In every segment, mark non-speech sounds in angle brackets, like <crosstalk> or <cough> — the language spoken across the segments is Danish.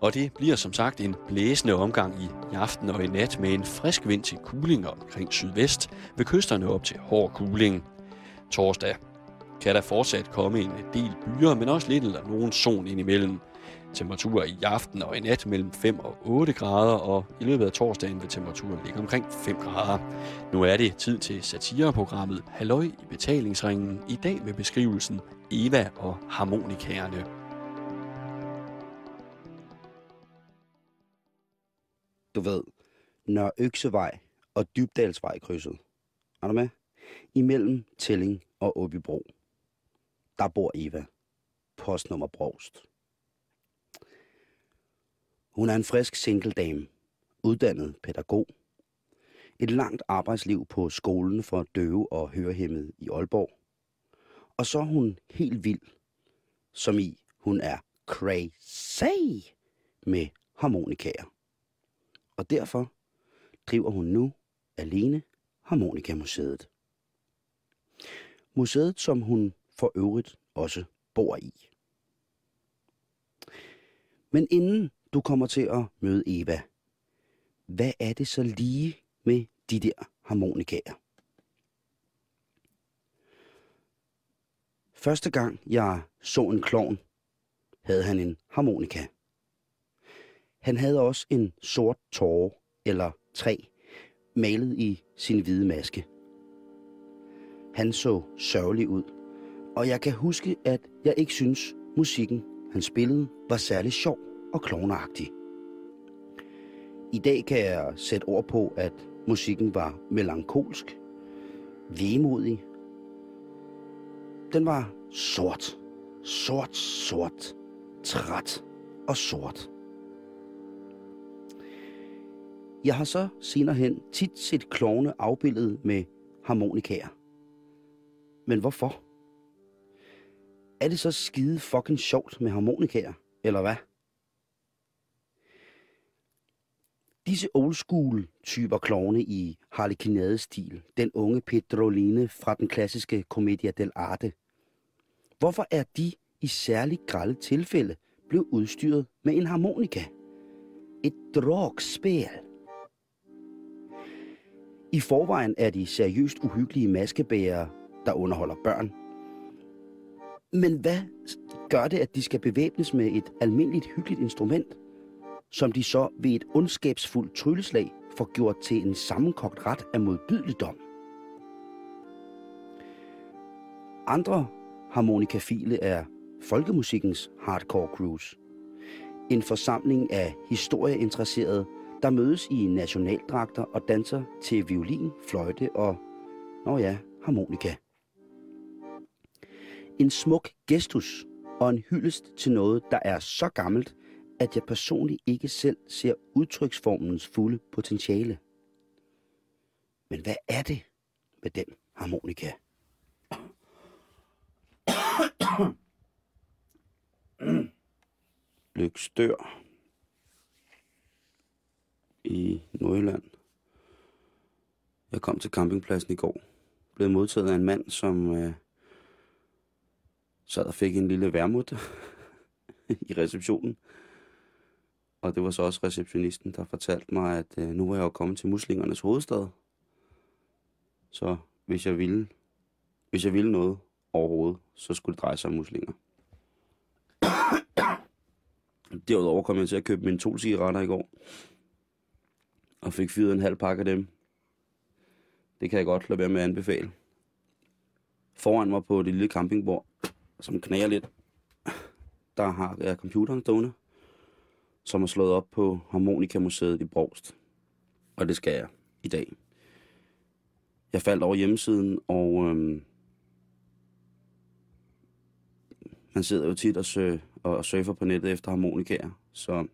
Og det bliver som sagt en blæsende omgang i, aften og i nat med en frisk vind til kuling omkring sydvest, ved kysterne op til hård kuling. Torsdag kan der fortsat komme en del byer, men også lidt eller nogen sol indimellem. Temperaturer i aften og i nat mellem 5 og 8 grader, og i løbet af torsdagen vil temperaturen ligge omkring 5 grader. Nu er det tid til satireprogrammet Halløj i betalingsringen, i dag med beskrivelsen Eva og harmonikærerne. Du ved, Nør Øksevej og Dybdalsvej krydset. Er du med? Imellem Tilling og Åbybro. Der bor Eva. Postnummer Brost. Hun er en frisk single dame, uddannet pædagog. Et langt arbejdsliv på skolen for døve og hørehæmmede i Aalborg. Og så er hun helt vild, som i hun er crazy med harmonikaer. Og derfor driver hun nu alene Harmonikamuseet. Museet, som hun for øvrigt også bor i. Men inden du kommer til at møde Eva, hvad er det så lige med de der harmonikaer? Første gang jeg så en klovn, havde han en harmonika. Han havde også en sort tårer, eller træ malet i sin hvide maske. Han så sørgelig ud, og jeg kan huske, at jeg ikke synes, musikken, han spillede, var særlig sjov og klovneagtig. I dag kan jeg sætte ord på, at musikken var melankolsk, vemodig. Den var sort, sort, sort, træt og sort. Jeg har så senere hen tit set klovne afbildet med harmonikaer. Men hvorfor? Er det så skide fucking sjovt med harmonikaer, eller hvad? Disse old school typer klovne i harlekinade-stil, den unge Pedroline fra den klassiske Commedia dell'arte. Hvorfor er de i særligt grælde tilfælde blevet udstyret med en harmonika? Et drogspil. I forvejen er de seriøst uhyggelige maskebærere, der underholder børn. Men hvad gør det, at de skal bevæbnes med et almindeligt hyggeligt instrument, som de så ved et ondskabsfuldt trylleslag får gjort til en sammenkogt ret af modbydeligdom? Andre harmonikafile er folkemusikkens hardcore cruise. En forsamling af historieinteresserede, der mødes i nationaldragter og danser til violin, fløjte og, nå ja, harmonika. En smuk gestus og en hyldest til noget, der er så gammelt, at jeg personligt ikke selv ser udtryksformens fulde potentiale. Men hvad er det med den harmonika? Lykstør i Nordjylland. Jeg kom til campingpladsen i går. Blev modtaget af en mand, som øh, sad og fik en lille værmut <laughs> i receptionen. Og det var så også receptionisten, der fortalte mig, at øh, nu var jeg jo kommet til muslingernes hovedstad. Så hvis jeg ville, hvis jeg ville noget overhovedet, så skulle det dreje sig om muslinger. <coughs> Derudover kom jeg til at købe mine to cigaretter i går. Og fik fyret en halv pakke af dem. Det kan jeg godt lade være med at anbefale. Foran mig på det lille campingbord, som knager lidt, der har jeg computeren stående, som er slået op på Harmonikamuseet i Brogst. Og det skal jeg i dag. Jeg faldt over hjemmesiden, og øhm, man sidder jo tit og, sø, og surfer på nettet efter harmonikaer. Så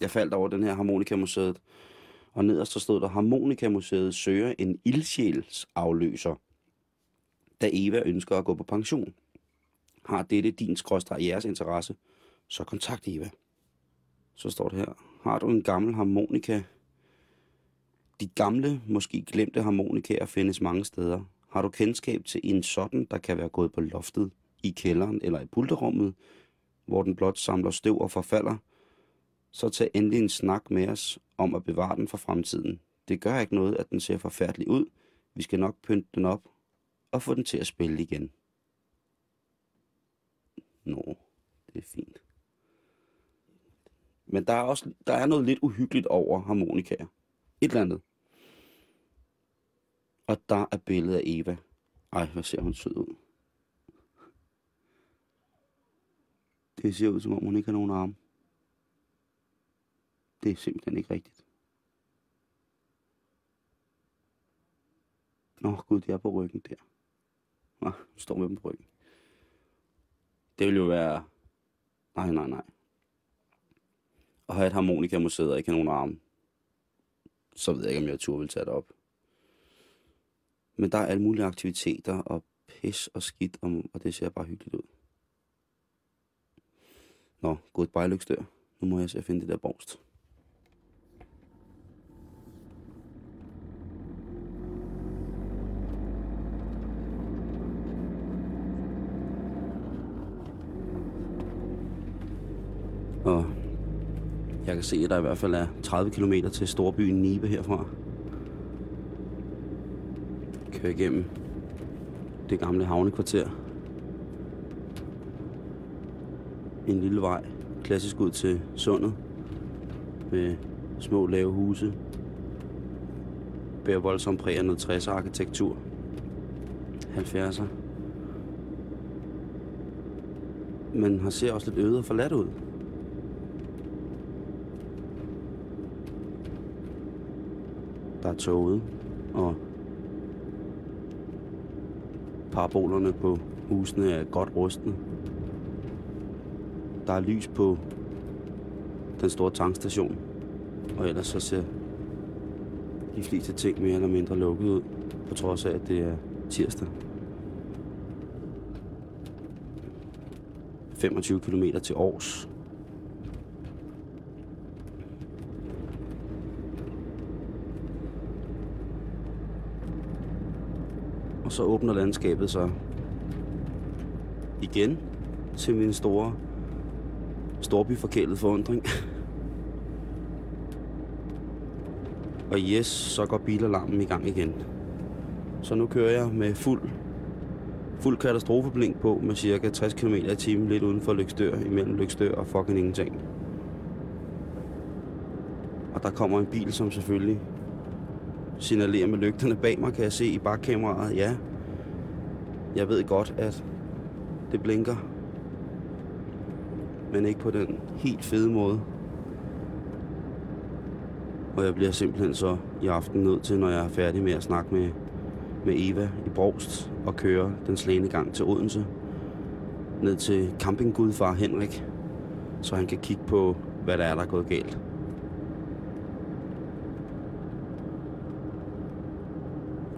jeg faldt over den her Harmonikamuseet, og nederst så stod der, Harmonikamuseet søger en ildsjælsafløser, da Eva ønsker at gå på pension. Har dette din skråstrej jeres interesse, så kontakt Eva. Så står det her. Har du en gammel harmonika? De gamle, måske glemte harmonikaer findes mange steder. Har du kendskab til en sådan, der kan være gået på loftet, i kælderen eller i pulterummet, hvor den blot samler støv og forfalder, så tag endelig en snak med os om at bevare den for fremtiden. Det gør ikke noget, at den ser forfærdelig ud. Vi skal nok pynte den op og få den til at spille igen. Nå, det er fint. Men der er også der er noget lidt uhyggeligt over harmonikaer. Et eller andet. Og der er billedet af Eva. Ej, hvor ser hun sød ud. Det ser ud, som om hun ikke har nogen arme. Det er simpelthen ikke rigtigt. Åh oh, gud, det er på ryggen der. Nå, står med dem på ryggen. Det vil jo være... Nej, nej, nej. At have et harmonikamuseet og ikke have nogen arme, så ved jeg ikke, om jeg tur vil tage det op. Men der er alle mulige aktiviteter og pis og skidt, og det ser bare hyggeligt ud. Nå, goodbye lykstør. Nu må jeg se at finde det der borst. Og jeg kan se, at der i hvert fald er 30 km til storbyen Nibe herfra. Kører igennem det gamle havnekvarter. En lille vej, klassisk ud til sundet, med små lave huse. Bærer voldsomt præg af noget 60'er arkitektur. 70'er. Men har ser også lidt øde og forladt ud. der er toget, og parabolerne på husene er godt rustne. Der er lys på den store tankstation, og ellers så ser de fleste ting mere eller mindre lukket ud, på trods af, at det er tirsdag. 25 km til Aarhus. Så åbner landskabet sig igen til min store storbyforkælet forundring. <laughs> Og yes, så går bilalarmen i gang igen. Så nu kører jeg med fuld, fuld katastrofeblink på med cirka 60 km i timen lidt uden for Lykstør, imellem Lykstør og fucking ingenting. Og der kommer en bil, som selvfølgelig signalerer med lygterne bag mig, kan jeg se i bakkameraet. Ja, jeg ved godt, at det blinker. Men ikke på den helt fede måde. Og jeg bliver simpelthen så i aften nødt til, når jeg er færdig med at snakke med, med Eva i Brogst og køre den slæne gang til Odense. Ned til campinggudfar Henrik, så han kan kigge på, hvad der er, der er gået galt.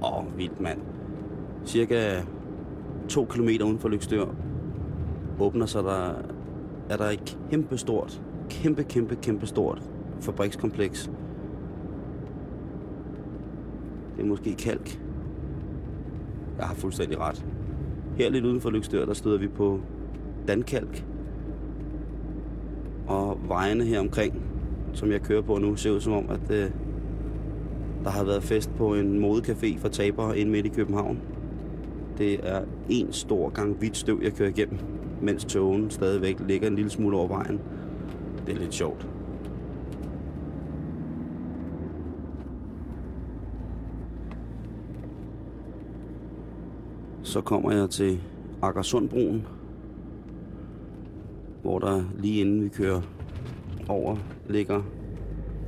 Åh, oh, vildt mand. Cirka to kilometer uden for Lykstør åbner sig der, er der et kæmpe stort, kæmpe, kæmpe, kæmpe stort fabrikskompleks. Det er måske kalk. Jeg har fuldstændig ret. Her lidt uden for Lykstør, der støder vi på Dankalk. Og vejene her omkring, som jeg kører på nu, ser ud som om, at øh, der har været fest på en modecafé for tabere inde midt i København. Det er en stor gang hvidt støv, jeg kører igennem, mens togen stadigvæk ligger en lille smule over vejen. Det er lidt sjovt. Så kommer jeg til Akersundbroen, hvor der lige inden vi kører over ligger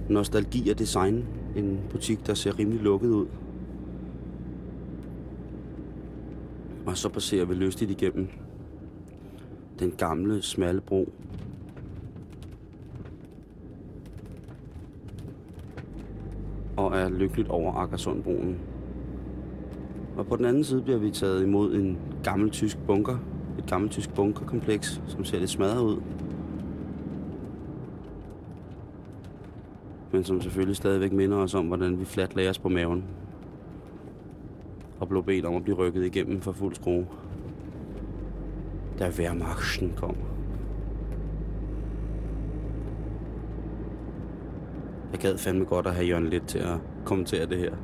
Nostalgi og Design en butik, der ser rimelig lukket ud. Og så passerer vi lystigt igennem den gamle, smalle bro. Og er lykkeligt over Akersundbroen. Og på den anden side bliver vi taget imod en gammel tysk bunker. Et gammelt tysk bunkerkompleks, som ser lidt smadret ud. men som selvfølgelig stadigvæk minder os om, hvordan vi fladt lagde os på maven. Blev bedt om at blive rykket igennem for fuld skrue. Da Wehrmachten kom. Jeg gad fandme godt at have Jørgen lidt til at kommentere det her.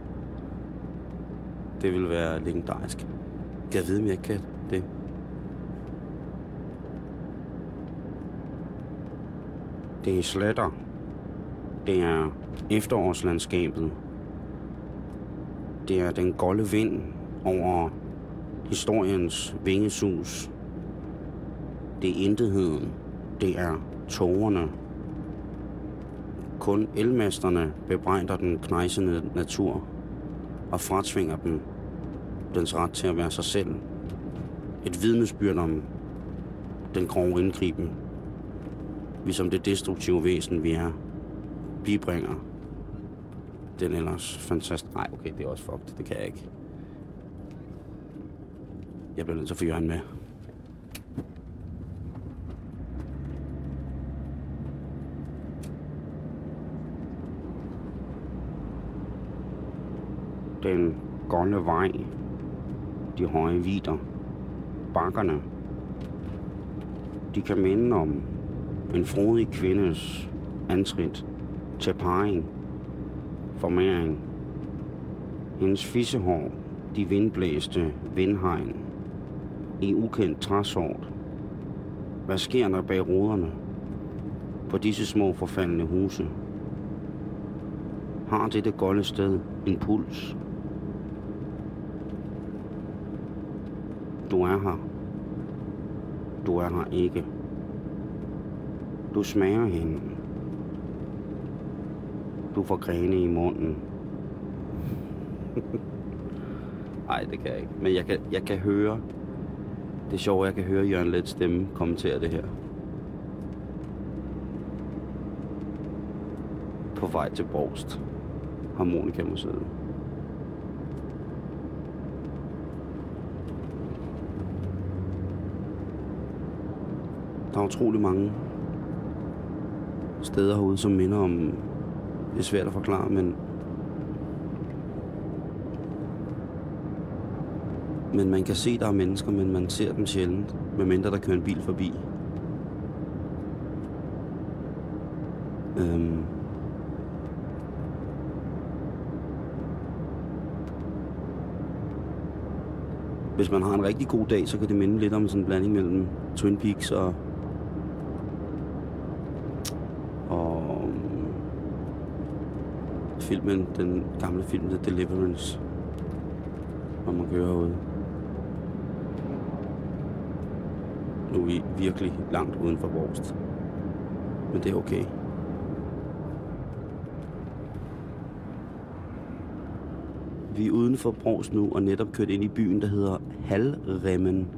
Det ville være legendarisk. Kan jeg vide, om jeg kan det? Det er sletter. Det er efterårslandskabet. Det er den golde vind over historiens vingesus. Det er intetheden. Det er tårerne. Kun elmesterne bebrejder den knejsende natur og fratvinger den dens ret til at være sig selv. Et vidnesbyrd om den grove indgriben, vi som det destruktive væsen, vi er, bibringer den ellers fantastisk... Nej, okay, det er også fucked. Det kan jeg ikke. Jeg bliver nødt til at få Jørgen med. Den golde vej, de høje vider, bakkerne, de kan minde om en frodig kvindes antrit til parring, formering. Hendes fissehår, de vindblæste vindhegn i ukendt træsort. Hvad sker der bag ruderne på disse små forfaldende huse? Har dette golde sted en puls? Du er her. Du er her ikke. Du smager hende. Du får grene i munden. <laughs> Nej, det kan jeg ikke. Men jeg kan, jeg kan høre... Det er sjovt, at jeg kan høre Jørgen Let stemme kommentere det her. På vej til Borgst. Harmonikamuseet. Der er utrolig mange steder herude, som minder om... Det er svært at forklare, men... Men man kan se, der er mennesker, men man ser dem sjældent, medmindre der kører en bil forbi. Øhm. Hvis man har en rigtig god dag, så kan det minde lidt om sådan en blanding mellem Twin Peaks og um, filmen, den gamle film The Deliverance, hvor man kører herude. Nu er vi virkelig langt uden for vores. Men det er okay. Vi er uden for Brogs nu og netop kørt ind i byen, der hedder Halremmen.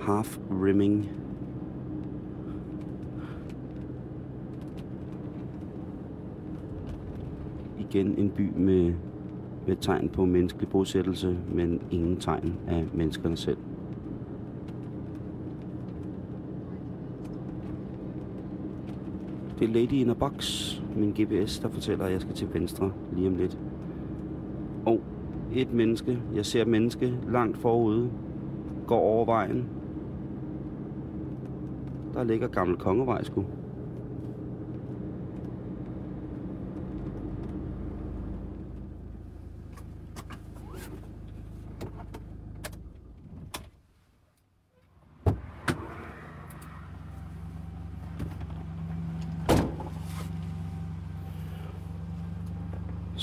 Half Rimming. igen en by med, med tegn på menneskelig bosættelse, men ingen tegn af menneskerne selv. Det er Lady in a Box, min GPS, der fortæller, at jeg skal til venstre lige om lidt. Og et menneske, jeg ser menneske langt forude, går over vejen. Der ligger gammel kongevej, skulle.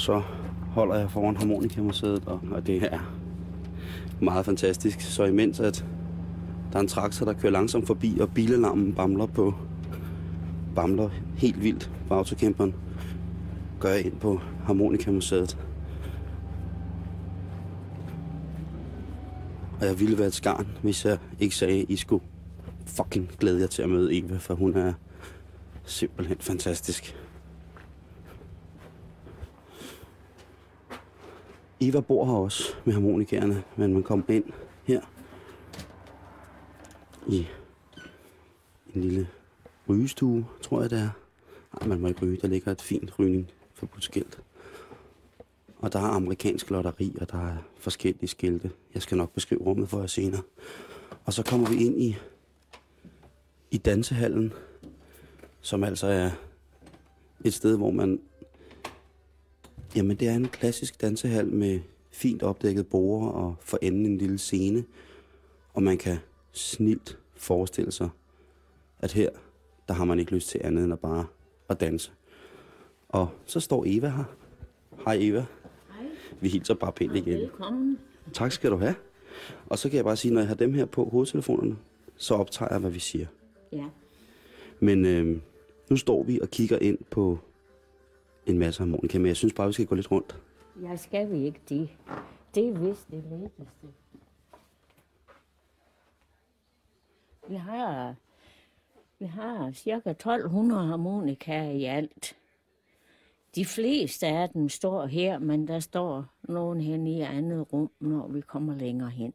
Så holder jeg foran harmonikamuseet, og, og det er meget fantastisk. Så imens at der er en traktor, der kører langsomt forbi, og bilalarmen bamler på bamler helt vildt på autocamperen, gør jeg ind på harmonikamuseet. Og jeg ville være et skarn, hvis jeg ikke sagde, at I skulle fucking glæde jer til at møde Eva, for hun er simpelthen fantastisk. Eva bor her også med harmonikerne, men man kom ind her i en lille rygestue, tror jeg det er. Nej, man må ikke ryge. Der ligger et fint rygning for skilt. Og der er amerikansk lotteri, og der er forskellige skilte. Jeg skal nok beskrive rummet for jer senere. Og så kommer vi ind i i dansehallen, som altså er et sted, hvor man... Jamen, det er en klassisk dansehal med fint opdækket borde og for enden en lille scene. Og man kan snilt forestille sig, at her, der har man ikke lyst til andet end at bare at danse. Og så står Eva her. Hej Eva. Hej. Vi hilser bare pænt igen. Velkommen. Tak skal du have. Og så kan jeg bare sige, når jeg har dem her på hovedtelefonerne, så optager jeg, hvad vi siger. Ja. Men øh, nu står vi og kigger ind på en masse harmonika, men jeg synes bare, vi skal gå lidt rundt. Jeg skal vi ikke det. Det er vist det letteste. Vi har, vi har cirka 1200 harmonikaer i alt. De fleste af dem står her, men der står nogen hen i andet rum, når vi kommer længere hen.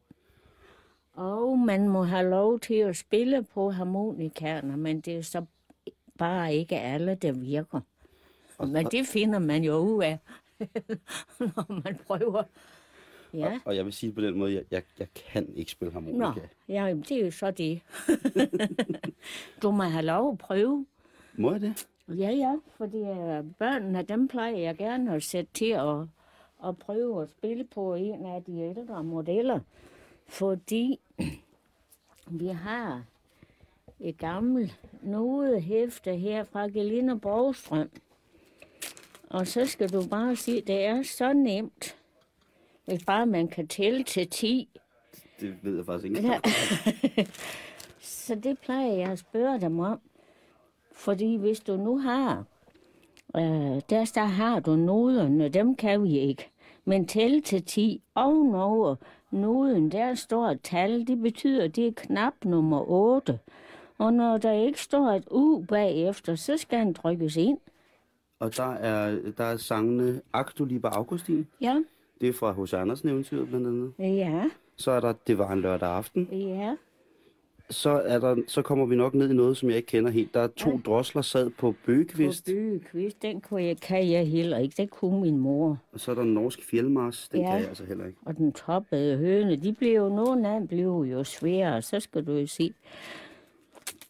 Og man må have lov til at spille på harmonikaerne, men det er så bare ikke alle, der virker. Men det finder man jo ud af, <laughs> når man prøver. Ja. Og, og jeg vil sige på den måde, jeg, jeg, jeg kan ikke spille Nå, harmonika. ja, det er jo så det. <laughs> du må have lov at prøve. Må jeg det? Ja, ja, fordi øh, børnene, dem plejer jeg gerne at sætte til at, at prøve at spille på en af de ældre modeller. Fordi <clears throat> vi har et gammelt nodehæfte her fra Gelinde Borgstrøm. Og så skal du bare se, det er så nemt, hvis bare man kan tælle til 10. Det ved jeg faktisk ikke. Ja. <laughs> så det plejer jeg at spørge dem om. Fordi hvis du nu har, øh, der, der har du noderne, dem kan vi ikke. Men tælle til 10 ovenover noden, der står et tal, det betyder, at det er knap nummer 8. Og når der ikke står et U bagefter, så skal den trykkes ind. Og der er, der er sangene Ak du lieber Augustin. Ja, Det er fra H.C. Andersen eventyret blandt andet. ja, Så er der Det var en lørdag aften. ja. Så, er der, så kommer vi nok ned i noget, som jeg ikke kender helt. Der er to Ja. drosler sad på Bøgekvist. På bygekvist, den kunne jeg, kan jeg heller ikke. Det kunne min mor. Og så er der Norsk Fjeldmars. Den Ja. kan jeg altså heller ikke. Og den toppede høne, de blev jo, nogle af dem blev jo svære, så skal du jo se.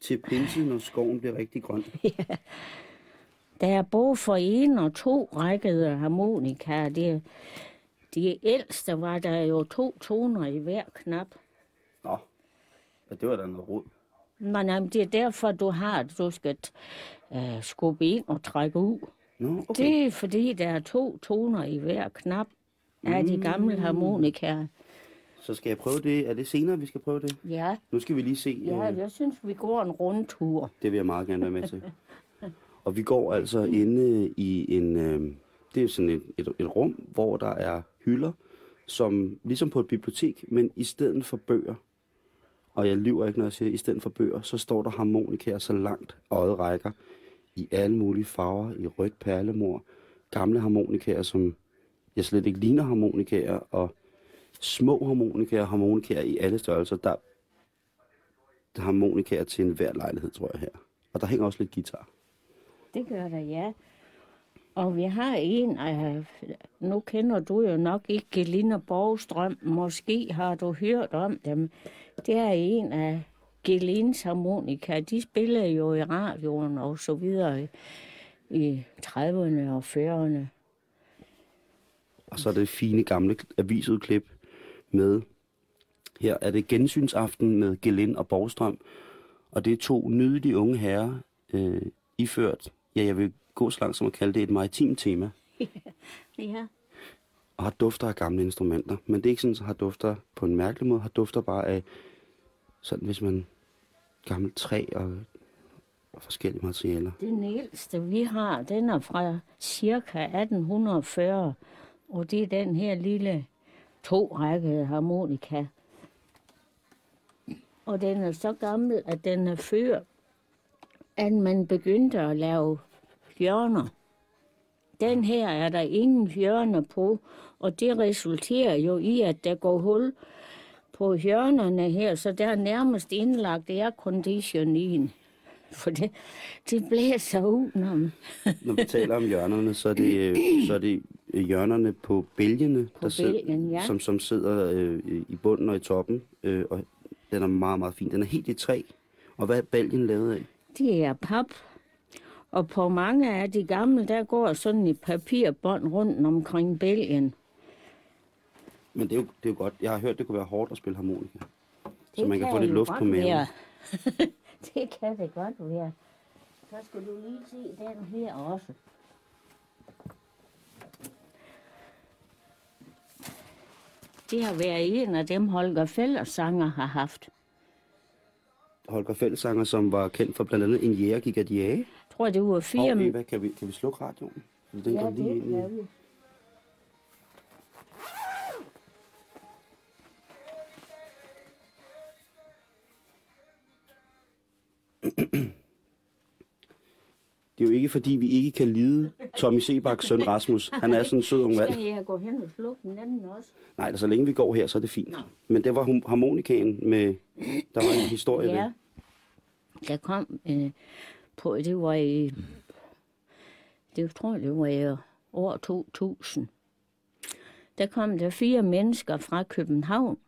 Til pinse, når skoven bliver rigtig grøn. <laughs> Der er både for en og to rækkede harmonikaer. Det, de ældste var der jo to toner i hver knap. Nå, ja, det var da noget rod. Men jamen, det er derfor, du har, at du skal uh, skubbe ind og trække ud. Nå, okay. Det er fordi, der er to toner i hver knap af de gamle harmonikaer. Så skal jeg prøve det. Er det senere, vi skal prøve det? Ja, Nu skal vi lige se. ja, øh, jeg synes, vi går en rundtur. Det vil jeg meget gerne være med til. <laughs> Og vi går altså inde i en... Øh, det er sådan et, et, et rum, hvor der er hylder, som ligesom på et bibliotek, men i stedet for bøger, og jeg lyver ikke, når jeg siger, i stedet for bøger, så står der harmonikaer så langt øjet rækker, i alle mulige farver, i rødt perlemor, gamle harmonikaer, som jeg slet ikke ligner harmonikaer, og små harmonikaer, harmonikaer i alle størrelser. Der, der er harmonikaer til enhver lejlighed, tror jeg her. Og der hænger også lidt guitar. Det gør der, ja. Og vi har en af, nu kender du jo nok ikke Gelina Borgstrøm, måske har du hørt om dem. Det er en af Gelins harmonika. De spiller jo i radioen og så videre i 30'erne og 40'erne. Og så er det fine gamle avisudklip med, her er det gensynsaften med Gelin og Borgstrøm. Og det er to nydelige unge herrer, øh, iført, ja, jeg vil gå så langt som at kalde det et maritimt tema, <laughs> Ja. og har dufter af gamle instrumenter. Men det er ikke sådan, at har dufter på en mærkelig måde, har dufter bare af, sådan hvis man, gammelt træ og, og forskellige materialer. Den ældste, vi har, den er fra cirka 1840, og det er den her lille to-rækkede harmonika. Og den er så gammel, at den er før, at man begyndte at lave hjørner. Den her er der ingen hjørner på, og det resulterer jo i, at der går hul på hjørnerne her, så der er nærmest indlagt aircondition i den. For det, det blæser ud, når vi taler om hjørnerne, så er det, så er det hjørnerne på bælgene, På bælgen, ja. som, som sidder øh, i bunden og i toppen. Øh, og den er meget, meget fin. Den er helt i træ, Og hvad er baljen lavet af? Det er pap. Og på mange af de gamle, der går sådan et papirbånd rundt omkring bælgen. Men det er, jo, det er jo godt. Jeg har hørt, det kunne være hårdt at spille harmonika. Så Det man kan få jo lidt luft på maven. <laughs> det kan det godt være. Så skal du lige se den her også. Det har været en af dem, Holger Fællersanger har haft. Holger Fællesanger, som var kendt for blandt andet en jæger gik at jage. Tror, det var fire... Og Eva, kan vi, kan vi slukke radioen? For den ja, går lige det ind kan vi. Det er jo ikke, fordi vi ikke kan lide Tommy Sebaks søn Rasmus. Han er sådan en sød ung mand. Skal jeg gå hen og slukke den anden også? Nej, altså, så længe vi går her, så er det fint. Men det var harmonikaen med... Der var en historie Ja. ved. Der kom øh, på, det var i, det tror jeg, det var i år 2000. Der kom der fire mennesker fra København.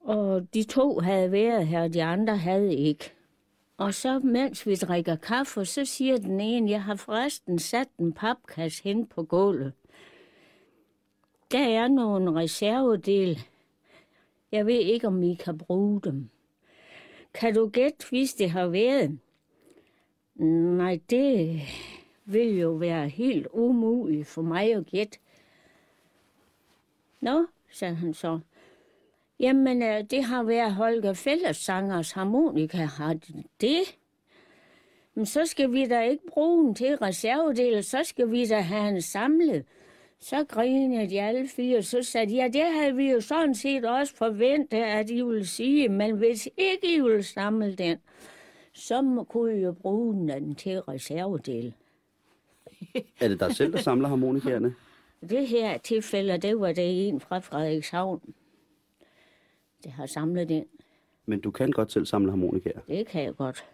Og de to havde været her, de andre havde ikke. Og så mens vi drikker kaffe, så siger den ene, jeg har forresten sat en papkasse hen på gulvet. Der er nogle reservedel. Jeg ved ikke, om I kan bruge dem. Kan du gætte, hvis det har været? Nej, det vil jo være helt umuligt for mig at gætte. Nå, sagde han så. Jamen, øh, det har været Holger Fællersangers harmonika. Har det det? Men så skal vi da ikke bruge den til reservedel, så skal vi da have en samlet. Så grinede de alle fire, så sagde de, ja, det havde vi jo sådan set også forventet, at I ville sige, men hvis ikke I ville samle den, så kunne I jo bruge den til reservedel. Er det dig selv, der samler harmonikerne? <laughs> Det her tilfælde, det var det en fra Frederikshavn, det har samlet den. Men du kan godt selv samle harmonikaer. Det kan jeg godt.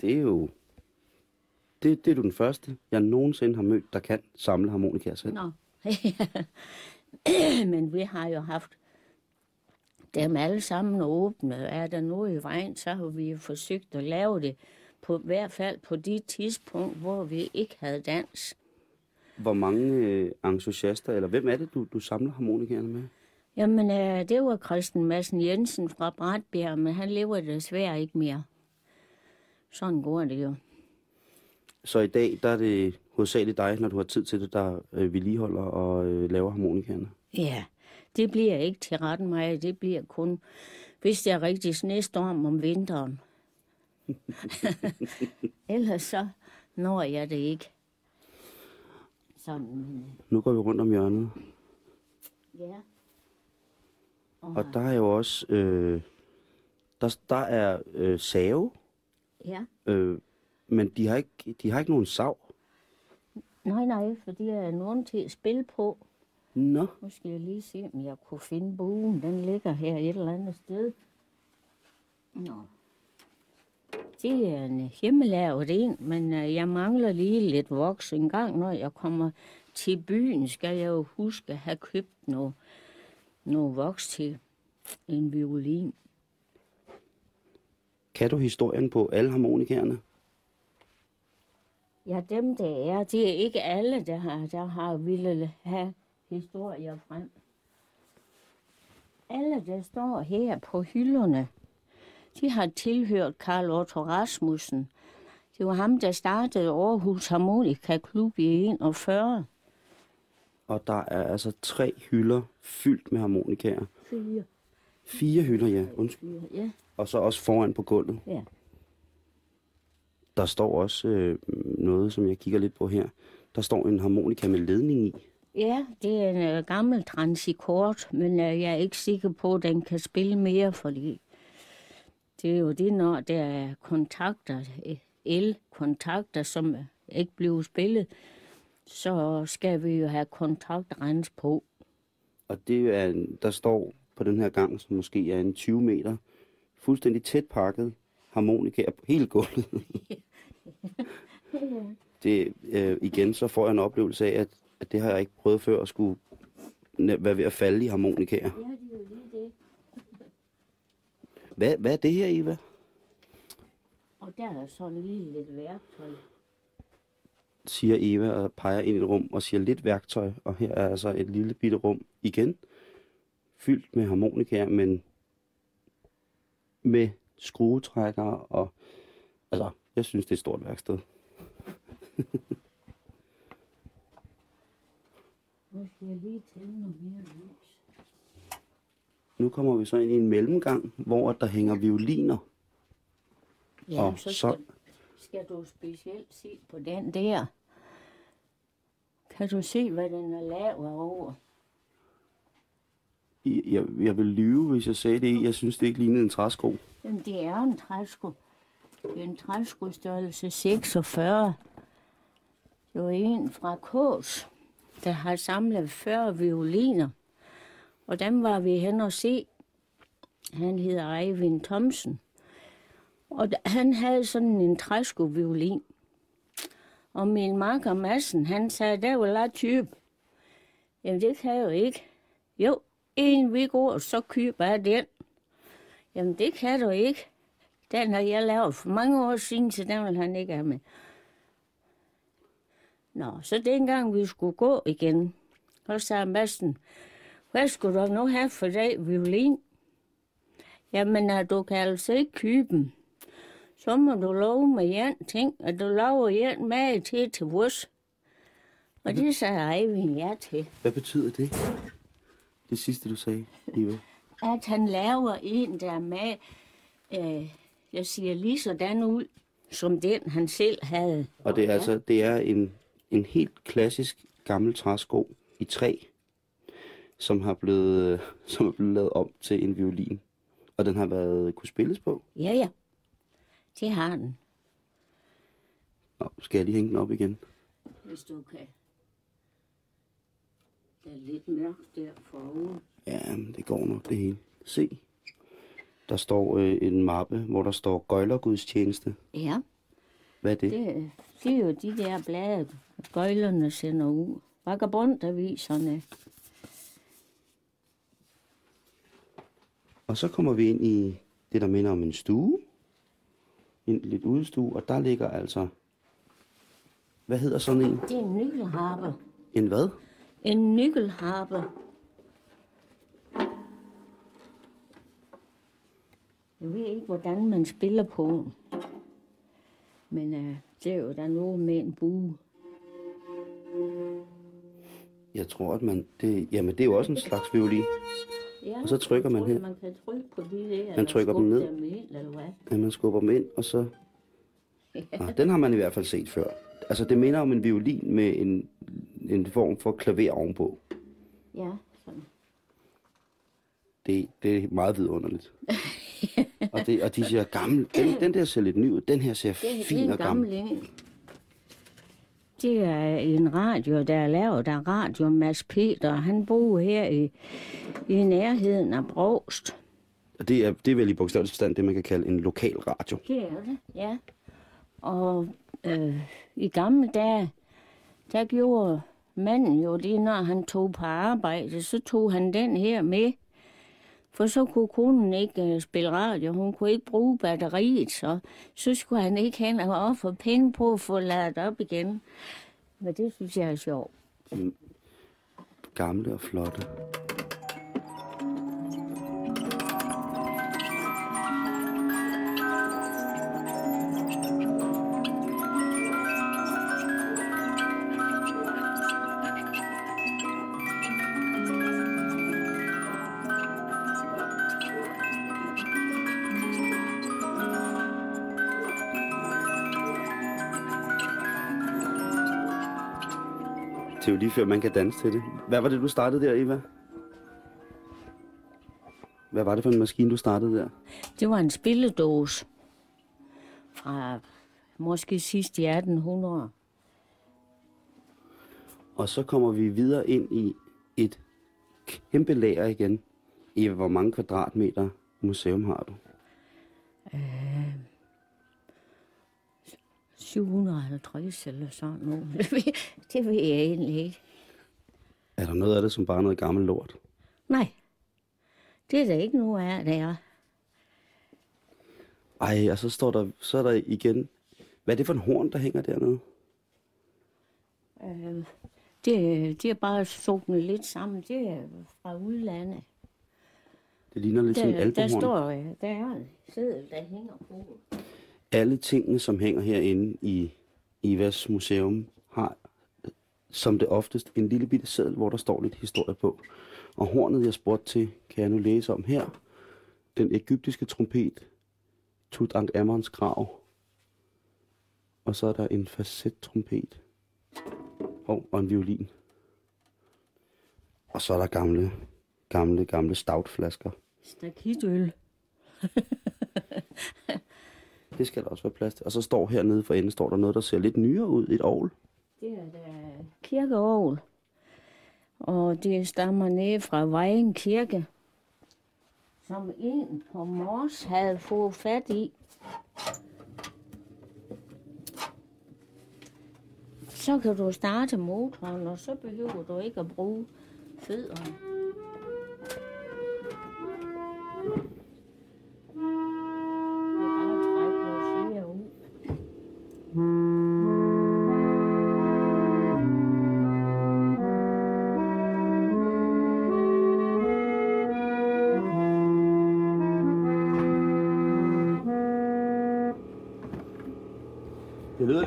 Det er jo... Det, det er du den første, jeg nogensinde har mødt, der kan samle harmonikaer selv. Nå. <laughs> Men vi har jo haft dem alle sammen åbne. Er der noget i vejen, så har vi jo forsøgt at lave det. På i hvert fald på de tidspunkt, hvor vi ikke havde dans. Hvor mange øh, entusiaster, eller hvem er det, du, du samler harmonikerne med? Jamen, øh, det var Christian Madsen Jensen fra Bratbjerg, men han lever desværre ikke mere. Sådan går det jo. Så i dag, der er det hovedsageligt dig, når du har tid til det, der øh, vedligeholder og øh, laver harmonikerne. Ja, det bliver ikke til retten mig. Det bliver kun, hvis det er rigtig snestorm om vinteren. <laughs> Ellers så når jeg det ikke. Sådan, men, Nu går vi rundt om hjørnet, ja. og der er jo også... Øh, der, der er øh, save, Ja. øh, men de har, ikke, de har ikke nogen sav. Nej, nej, for det er nogen til at spille på. Nå, Nu skal jeg lige se, om jeg kunne finde buen. Den ligger her et eller andet sted. Nå. Det er en hjemmelavet en, men øh, jeg mangler lige lidt voks. En gang, når jeg kommer til byen, skal jeg jo huske at have købt noget, noget voks til en violin. kan du historien på alle harmonikerne? Ja, dem der er, det er ikke alle, der har, der har ville have historier frem. Alle, der står her på hylderne, de har tilhørt Karl Otto Rasmussen. Det var ham, der startede Aarhus Harmonika Klub i 41. Og der er altså tre hylder fyldt med harmonikaer. Fire. Fire hylder, ja. Undskyld. Ja, Og så også foran på gulvet. ja. Der står også øh, noget, som jeg kigger lidt på her. Der står en harmonika med ledning i. Ja, det er en øh, gammel transikort, men øh, jeg er ikke sikker på, at den kan spille mere, fordi det er jo det, når der er kontakter, øh, el-kontakter, som øh, ikke bliver spillet, så skal vi jo have kontaktrens på. Og det er, der står på den her gang, som måske er en 20 meter, fuldstændig tæt pakket harmonikaer på hele gulvet. <laughs> <laughs> det, øh, igen, så får jeg en oplevelse af, at, at det har jeg ikke prøvet før at skulle være ved at falde i harmonikaer. Ja, det er jo lige det. Hvad, hvad er det her, Eva? Og der er sådan lige lidt værktøj. Siger Eva og peger ind i et rum og siger lidt værktøj. Og her er altså et lille bitte rum igen. Fyldt med harmonikaer, men med skruetrækker og... Altså, jeg synes, det er et stort værksted. Nu skal jeg lige tænde noget mere lys. Nu kommer vi så ind i en mellemgang, hvor der hænger violiner. Ja, Og så så- skal, skal du specielt se på den der. Kan du se, hvad den er lavet over? Jeg, jeg vil lyve, hvis jeg sagde det. Jeg synes, det ikke lignede en træsko. Jamen, det er en træsko. Det er en træskudstørrelse 46. Det var en fra Kås, der har samlet 40 violiner. Og dem var vi hen og se. Han hedder Eivind Thomsen. Og han havde sådan en træskoviolin. Og min makker Madsen, han sagde, der var lidt type. Jamen, det kan jeg jo ikke. Jo, en vi går, så køber jeg den. Jamen, det kan du ikke. Den har jeg lavet for mange år siden, så den vil han ikke have med. Nå, så dengang vi skulle gå igen, så sagde Madsen, hvad skulle du nu have for dig, violin? Jamen, du kan altså ikke købe den. Så må du love med en ting, at du laver en med til til vores. Og det sagde Eivind ja til. Hvad betyder det? Det sidste, du sagde, Eva. at han laver en, der er med, øh, jeg siger lige sådan ud, som den han selv havde. Og det er altså det er en, en helt klassisk gammel træsko i træ, som har blevet, <laughs> som er blevet lavet om til en violin. Og den har været kunne spilles på. Ja, ja. Det har den, Nå, skal jeg lige hænge den op igen? hvis du kan. Der er lidt mørkt der forud. Ja, men det går nok det hele. Se. Der står øh, en mappe, hvor der står Gøjlergudstjeneste. Ja, Hvad er det? det? det, er jo de der blade, gøjlerne sender ud. Vagabondaviserne. Og så kommer vi ind i det, der minder om en stue. En lidt udstue, og der ligger altså... Hvad hedder sådan en? Det er en nykelharpe. En hvad? En nykelharpe. Jeg ved ikke, hvordan man spiller på. Men øh, det er jo der noget med en bue. Jeg tror, at man... Det, jamen, det er jo også en slags violin. Ja, Og så trykker man her. Man kan trykke på de der. Man trykker dem ned. Dem ind, eller hvad? at man skubber dem ind, og så... Nå, den har man i hvert fald set før. Altså, det minder om en violin med en, en form for klaver ovenpå. Ja, sådan. Det, det er meget vidunderligt. <laughs> <laughs> og, det, og de siger, gammel, den, den der ser lidt ny ud, den her ser Det, fin er en og gammel. gammel. Det er en radio, der er lavet af Radio Mads Peter. Han bor her i, i nærheden af Brogst. Og det er, det er vel i bogstavelig forstand det, man kan kalde en lokal radio. Det er det, ja. Og øh, i gamle dage, der gjorde manden jo det, når han tog på arbejde, så tog han den her med. For så kunne konen ikke øh, spille radio, hun kunne ikke bruge batteriet, så, så skulle han ikke hen og ofre penge på at få ladet op igen. Men det synes jeg er sjovt. Mm. Gamle og flotte. Det er jo lige før, man kan danse til det. Hvad var det, du startede der, Eva? Hvad var det for en maskine, du startede der? Det var en spilledåse fra måske sidst i 1800. Og så kommer vi videre ind i et kæmpe lager igen. Eva, hvor mange kvadratmeter museum har du? 750 eller sådan noget. <laughs> Det ved, jeg egentlig ikke. Er der noget af det, som bare er noget gammelt lort? Nej, det er der ikke noget af, det er. Ej, og så står der, så er der igen... Hvad er det for en horn, der hænger dernede? Øh, det, det er bare sukket lidt sammen. Det er fra udlandet. Det ligner lidt sådan en Der, der står, øh, der er en seddel, der hænger på. Alle tingene, som hænger herinde i Ivas museum, har som det oftest en lille bitte seddel, hvor der står lidt historie på. Og hornet, jeg spurgte til, kan jeg nu læse om her. Den egyptiske trompet, Tutankhamons grav. Og så er der en facet-trompet. Oh, og en violin. Og så er der gamle, gamle, gamle stoutflasker. Stakitøl. <laughs> Det skal der også være plads til. Og så står hernede for enden, står der noget, der ser lidt nyere ud. Et ovl. Det er da kirkeovl. Og det stammer ned fra Vejen Kirke, som en på Mors havde fået fat i. Så kan du starte motoren, og så behøver du ikke at bruge fødderne.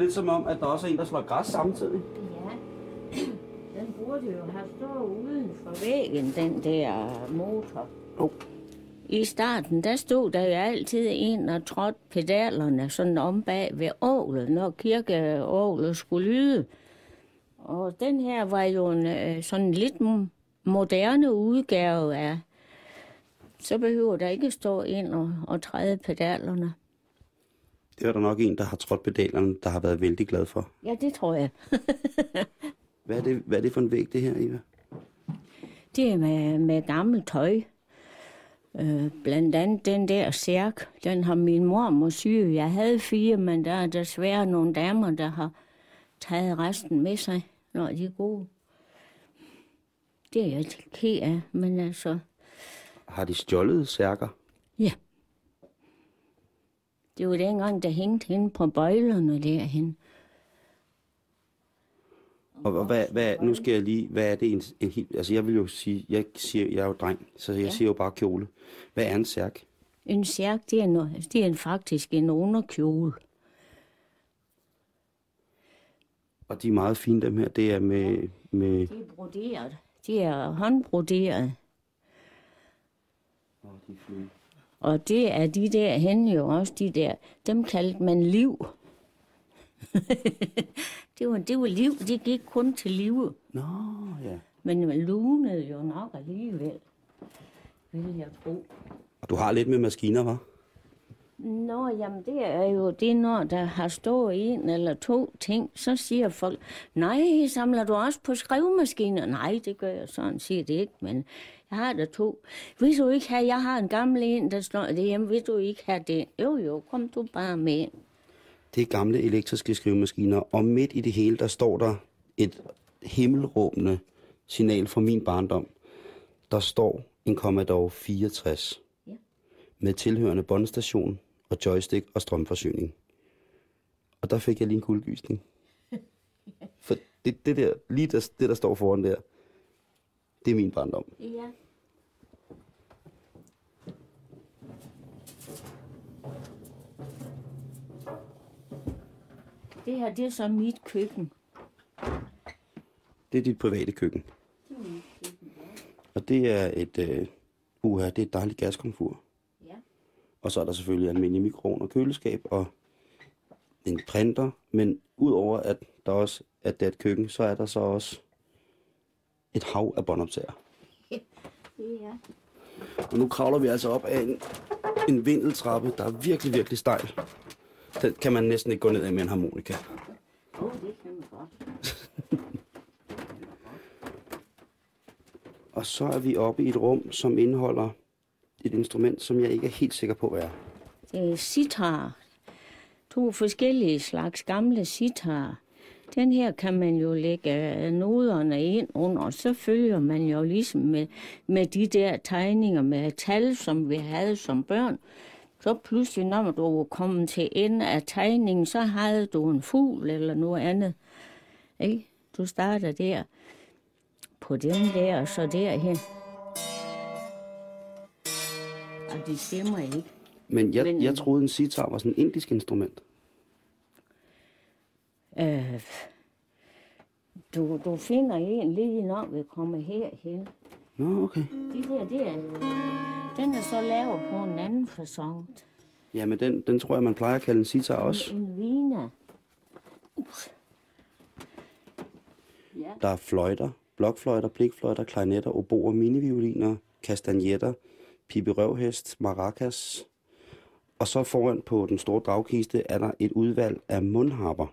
Lidt som om, at der også er en, der slår græs samtidig. Ja, <clears throat> den burde jo have stået uden for væggen, den der motor. Oh. I starten, der stod der jo altid en og trådte pedalerne sådan om bag ved ålet, når kirkeålet skulle lyde. Og den her var jo en øh, sådan lidt moderne udgave af, så behøver der ikke stå ind og, og træde pedalerne. Det er der nok en, der har trådt pedalerne, der har været vældig glad for. Ja, det tror jeg. <laughs> Hvad er det, hvad er det for en væg, det her, Eva? Det er med, med gammelt tøj. Øh, blandt andet den der særk, den har min mor syge. Jeg havde fire, men der er desværre nogle damer, der har taget resten med sig, når de er gode. Det er jeg ked af, men altså, Har de stjålet særker? Ja. Det var dengang, der hængte hende på bøjlerne derhen. Og, og hvad, hvad, nu skal jeg lige, hvad er det en, en helt, altså jeg vil jo sige, jeg siger, jeg er jo dreng, så jeg ja. siger jo bare kjole. Hvad er en særk? En særk, det er, noget, det er faktisk en underkjole. Og de er meget fine, dem her. Det er med, med De er broderet. De er håndbroderet. oh, de er fine. Og det er de der hen jo også, de der, dem kaldte man liv. <laughs> det, var, det var liv, det gik kun til liv. Nå, ja. Men man lunede jo nok alligevel, vil jeg tro. Og du har lidt med maskiner, var? Nå, jamen det er jo det, når der har stået en eller to ting, så siger folk, nej, samler du også på skrivemaskiner? Nej, det gør jeg sådan set ikke, men jeg har der to. Vil du ikke have, jeg har en gammel en, der står derhjemme, vil du ikke have det? Jo, jo, kom du bare med. Det er gamle elektriske skrivemaskiner, og midt i det hele, der står der et himmelråbende signal fra min barndom. Der står en Commodore 64 Ja. med tilhørende båndstation og joystick og strømforsyning. Og der fik jeg lige en kuldegysning. <laughs> For det, det der, lige der, det der står foran der, det er min barndom. Ja. Det her, det er så mit køkken. Det er dit private køkken. Og det er et, øh, uha, det er et dejligt gaskomfur. Ja. Og så er der selvfølgelig almindelig mikroovn og køleskab og en printer. Men udover at der også at det er et køkken, så er der så også et hav af båndoptager. <laughs> Det er. Og nu kravler vi altså op af en, en vindeltrappe, der er virkelig, virkelig stejl. Den kan man næsten ikke gå ned ad med en harmonika. Åh, oh, det kan man godt. <laughs> Og så er vi oppe i et rum, som indeholder et instrument, som jeg ikke er helt sikker på, hvad er. Det er sitar. To forskellige slags gamle sitar. Den her kan man jo lægge øh, noderne ind under, og så følger man jo ligesom med, med de der tegninger med tal, som vi havde som børn. så pludselig, når du var kommet til ende af tegningen, så havde du en fugl eller noget andet. Ikke? Du starter der på den der, og så derhen. Og det stemmer ikke. Men jeg, Men- jeg troede, en sitar var sådan en indisk instrument. Øh, du, du finder en lige når vi kommer herhen. Nå, okay. De der, det er, den er så lavet på en anden fasong. Ja, men den, den tror jeg, man plejer at kalde en sitar også. En vina. Ups. Ja, Der er fløjter, blokfløjter, blikfløjter, klarinetter, oboer, minivioliner, kastagnetter, piberøvhest, maracas. Og så foran på den store dragkiste er der et udvalg af mundharper.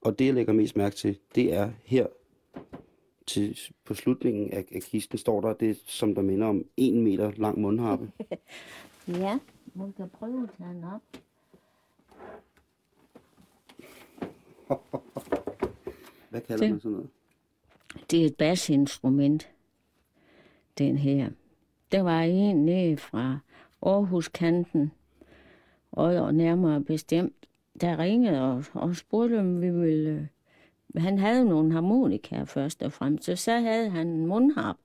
Og det, jeg lægger mest mærke til, det er her til, på slutningen af, af kisten står der det, som der minder om en meter lang mundharpe. <laughs> ja man kan prøve at tage den op. Hvad kalder Det- man sådan noget? Det er et basinstrument, den her. Der var en nede fra Aarhuskanten, og nærmere bestemt, der ringede og, og spurgte, om vi ville... Han havde nogle harmonikaer først og fremmest, og så havde han en mundharp,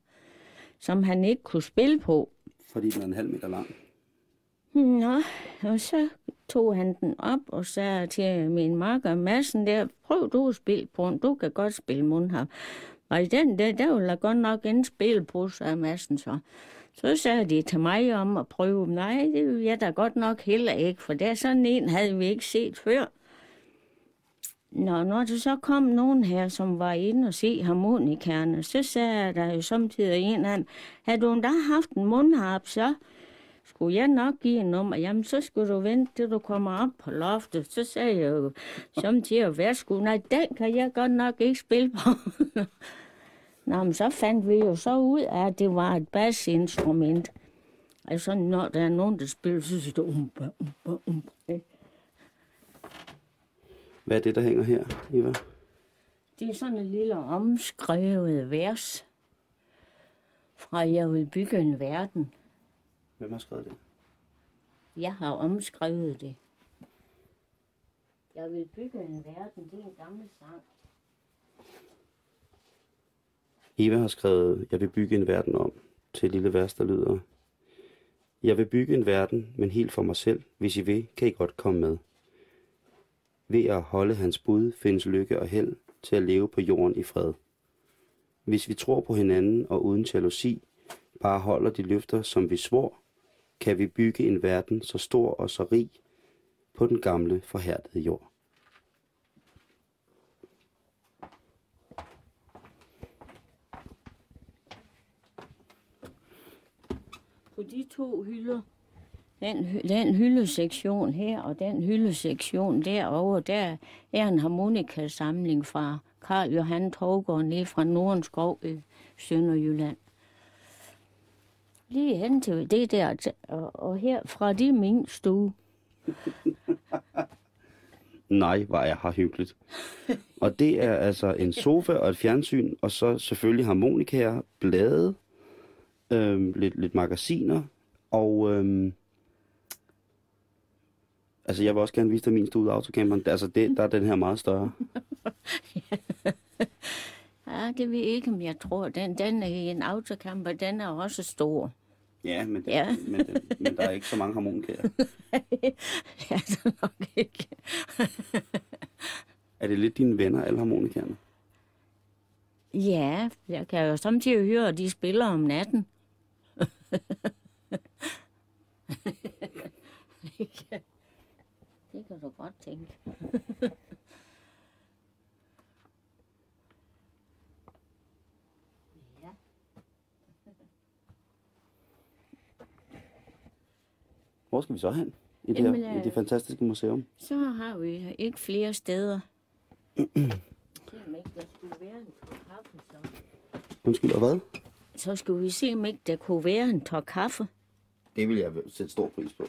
som han ikke kunne spille på. Fordi den er en halv meter lang. Nå, og så tog han den op og sagde til min makker Madsen der, prøv du at spille på den, du kan godt spille mundharp. Og i den der, der vil jeg godt nok en spille på, sagde Madsen så. Så sagde de til mig om at prøve. Nej, det vil jeg da godt nok heller ikke, for der sådan en havde vi ikke set før. Nå, når der så kom nogen her, som var inde og se harmonikerne, så sagde der jo samtidig en af dem, havde du da haft en mundharp, så skulle jeg nok give en nummer, jamen så skulle du vente, til du kommer op på loftet. Så sagde jeg jo samtidig, værsgo, nej, den kan jeg godt nok ikke spille på. <laughs> Nå, men så fandt vi jo så ud af, at det var et basinstrument. Altså, når der er nogen, der spiller, så siger det umba, umba, umba. Hvad er det, der hænger her, Eva? Det er sådan et lille omskrevet vers fra Jeg vil bygge en verden. Hvem har skrevet det? Jeg har omskrevet det. Jeg vil bygge en verden, det er en gammel sang. Eva har skrevet, jeg vil bygge en verden om, til et lille vers, der lyder. Jeg vil bygge en verden, men helt for mig selv. Hvis I vil, kan I godt komme med. Ved at holde hans bud, findes lykke og held til at leve på jorden i fred. Hvis vi tror på hinanden og uden jalousi, bare holder de løfter, som vi svor, kan vi bygge en verden så stor og så rig på den gamle forhærdede jord. På de to hylder, den, den hyldesektion her og den hyldesektion derovre, der er en harmonikasamling fra Karl Johan Torgård nede fra Nordenskov i Sønderjylland. Lige hen til det der, og, og her fra det min stue. <laughs> Nej, hvor er her hyggeligt. Og det er altså en sofa og et fjernsyn, og så selvfølgelig harmonikaer, blade, øhm, lidt, lidt magasiner, og øhm, altså jeg vil også gerne vise dig min stue autocamperen. Altså det, der er den her meget større. <laughs> Ja, det ved jeg ikke, om jeg tror. Den, den er i en autocamper, den er også stor. Ja, men, det, Ja. men, det, men der er ikke så mange harmonikaer. <laughs> ja, det nok ikke. Er det lidt dine venner, alle harmonikaerne? Ja, jeg kan jo samtidig høre, at de spiller om natten. Det kan du godt tænke. ja. Hvor skal vi så hen? I det, Jamen, her, i øh, det fantastiske museum? Så har vi ikke flere steder. <clears throat> Se om ikke der skulle være en kaffe, så. Undskyld, og hvad? Så skulle vi se, om ikke der kunne være en tår kaffe. Det vil jeg sætte stor pris på.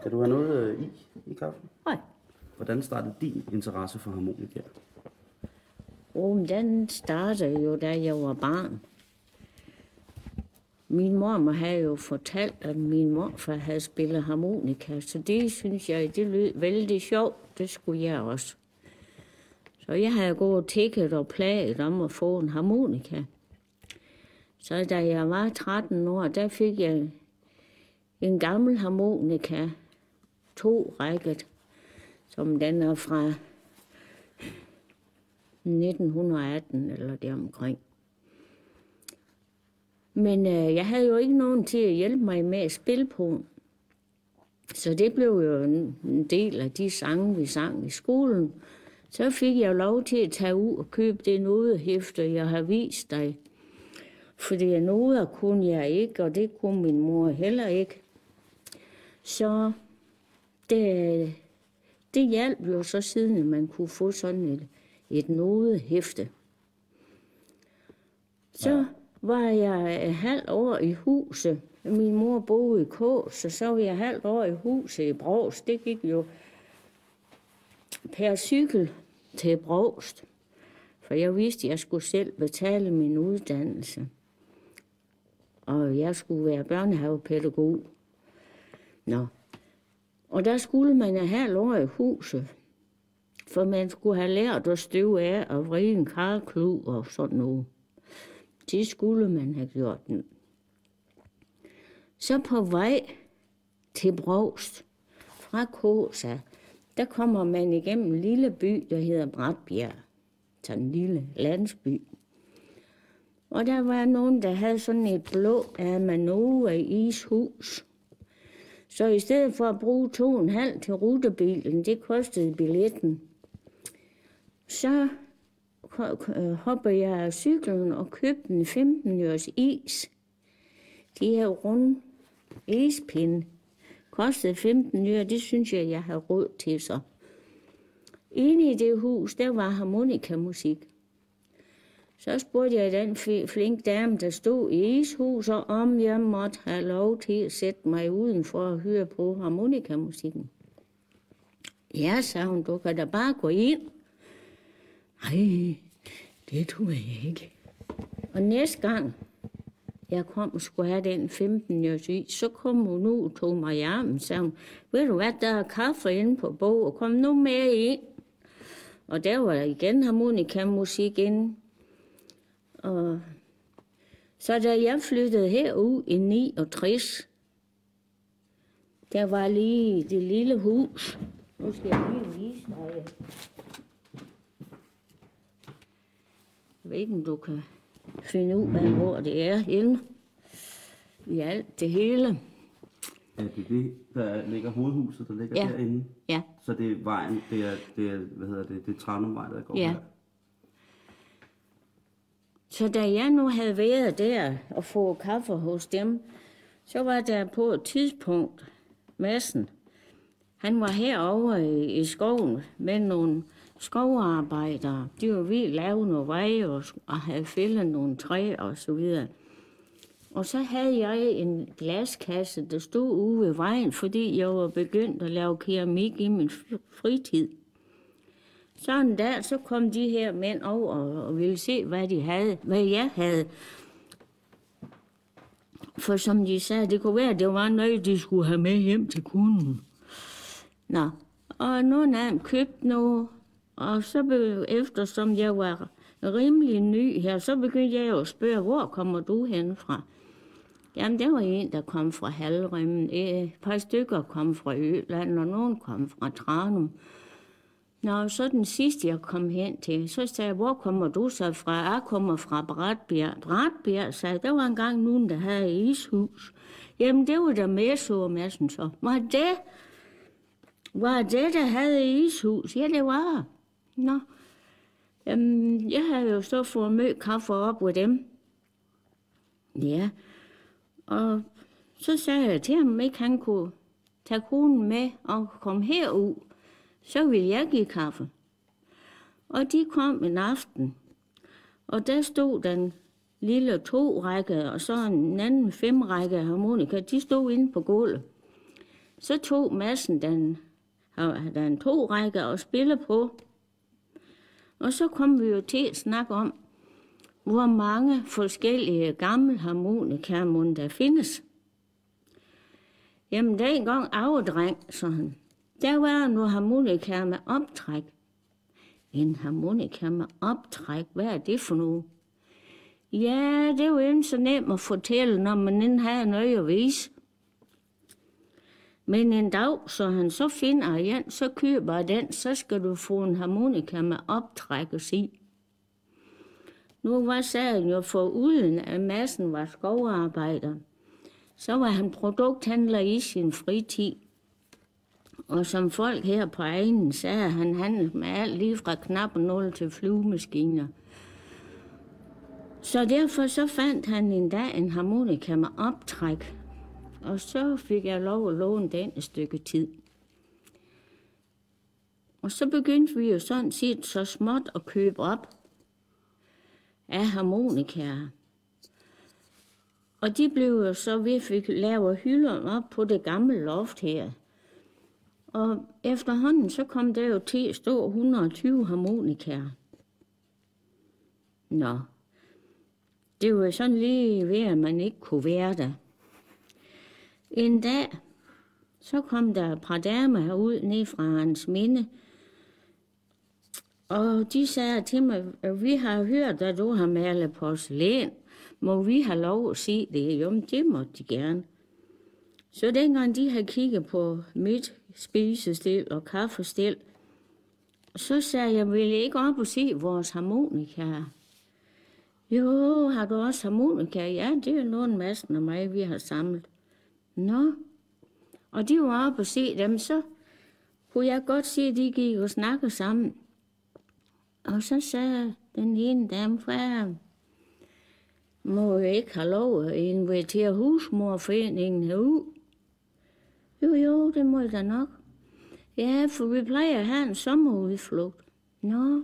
Skal du have noget øh, i i kaffen? Nej. Hvordan startede din interesse for harmonika? Oh, den startede jo, da jeg var barn. Min mor havde jo fortalt, at min morfar havde spillet harmonika, så det synes jeg, det lød vældig sjovt. Det skulle jeg også. Så jeg havde gået og tækket og plaget om at få en harmonika. Så da jeg var 13 år, der fik jeg en gammel harmonika, to rækket, som den er fra 1918 eller deromkring. Men øh, jeg havde jo ikke nogen til at hjælpe mig med at spille på. Så det blev jo en del af de sange, vi sang i skolen. Så fik jeg lov til at tage ud og købe det nodehæfte, jeg har vist dig. Fordi noder kunne jeg ikke, og det kunne min mor heller ikke. Så det, det hjalp jo så siden, at man kunne få sådan et, et nodehæfte. Så ja var jeg øh, halv år i huset. Min mor boede i Kås, så så var jeg halvt år i huset i Brogst. Det gik jo per cykel til Brogst. For jeg vidste, at jeg skulle selv betale min uddannelse. Og jeg skulle være børnehavepædagog. Nå. Og der skulle man have halv år i huset. For man skulle have lært at støve af og vride en karklud og sådan noget. Det skulle man have gjort. Så på vej til Brost fra Kosa, der kommer man igennem en lille by, der hedder Bratbjerg. Så en lille landsby. Og der var nogen, der havde sådan et blå Amanova ishus. Så i stedet for at bruge to og en halv til rutebilen, det kostede billetten, så Øh, hopper jeg af cyklen og købte en 15 års is. De her runde ispinde kostede 15 øre, det synes jeg, jeg har råd til så. Inde i det hus, der var harmonikamusik. Så spurgte jeg den flink dame, der stod i ishuset, om jeg måtte have lov til at sætte mig udenfor at høre på harmonikamusikken. Ja, sagde hun, du kan da bare gå ind. Nej, det tror jeg ikke. Og næste gang, jeg kom og skulle have den 15 års så kom hun ud og tog mig i armen, sagde ved du hvad, der er kaffe inde på bog, og kom nu med ind. Og der var der igen harmonikamusik inde. Og så da jeg flyttede herud i 69, der var lige det lille hus. Nu skal jeg lige vise dig. Jeg ved ikke, om du kan finde ud af, hvor det er henne. I alt det hele. Ja, det er det, der ligger hovedhuset, der ligger Ja. derinde. Ja. Så det er vejen, det er, det er hvad hedder det, det er Tranumvej, der går Ja. her. Så da jeg nu havde været der og få kaffe hos dem, så var der på et tidspunkt Madsen. Han var herovre i, i skoven med nogle skovarbejdere. De var ved at lave nogle veje og, og havde fældet nogle træer og så videre. Og så havde jeg en glaskasse, der stod ude ved vejen, fordi jeg var begyndt at lave keramik i min fritid. Så en dag, så kom de her mænd over og, og ville se, hvad de havde, hvad jeg havde. For som de sagde, det kunne være, at det var noget, de skulle have med hjem til kunden. Nå, og nogle af dem købte noget, og så efter, eftersom jeg var rimelig ny her, så begyndte jeg jo at spørge, hvor kommer du hen fra? Jamen, der var en, der kom fra Halvrimmen. E, et par stykker kom fra Øland, og nogen kom fra Tranum. Nå, så den sidste, jeg kom hen til, så sagde jeg, hvor kommer du så fra? Jeg kommer fra Bratbjerg. Bratbjerg, sagde der var engang nogen, der havde ishus. Jamen, det var der med, så massen så. Var det, var det, der havde ishus? Ja, det var. Nå, Jamen, jeg havde jo så fået mødt kaffe op med dem. Ja, og så sagde jeg til ham, om ikke han kunne tage konen med og komme herud. Så ville jeg give kaffe. Og de kom en aften, og der stod den lille to-række, og så en anden fem-række harmonika, de stod inde på gulvet. Så tog massen den, øh, den to-række og spillede på. Og så kom vi jo til at snakke om, hvor mange forskellige gamle harmonikaer der findes. Jamen, dengang afdreng, så han, der var nu harmonikaer med optræk. En harmonika med optræk, hvad er det for noget? Ja, det er jo ikke så nemt at fortælle, når man ikke har noget at vise. Men en dag, så han så finder en, så køber den, så skal du få en harmonika med optræk og sige. Nu var sagen jo for uden, at massen var skovarbejder. Så var han produkthandler i sin fritid. Og som folk her på egen sagde, han handlede med alt lige fra knap 0 til flyvemaskiner. Så derfor så fandt han en dag en harmonika med optræk, og så fik jeg lov at låne den et stykke tid. Og så begyndte vi jo sådan set så småt at købe op af harmonikaer. Og de blev jo så, vi fik lavet hylder op på det gamle loft her. Og efterhånden så kom der jo til at stå 120 harmonikaer. Nå, det var sådan lige ved, at man ikke kunne være der. En dag, så kom der et par damer herud ned fra hans minde, og de sagde til mig, at vi har hørt, at du har malet porcelæn. Må vi have lov at se det? Jo, men det måtte de gerne. Så dengang de havde kigget på mit spisestil og kaffestil, så sagde jeg, vil ikke op og se vores harmonika? Jo, har du også harmonika? Ja, det er nogen massen af mig, vi har samlet. Nå, og de var oppe og se dem, så kunne jeg godt se, at de gik og snakkede sammen. Og så sagde den ene dame fra må jeg ikke have lov at invitere husmorforeningen ud? Jo, jo, det må jeg da nok. Ja, for vi plejer at have en sommerudflugt. Nå.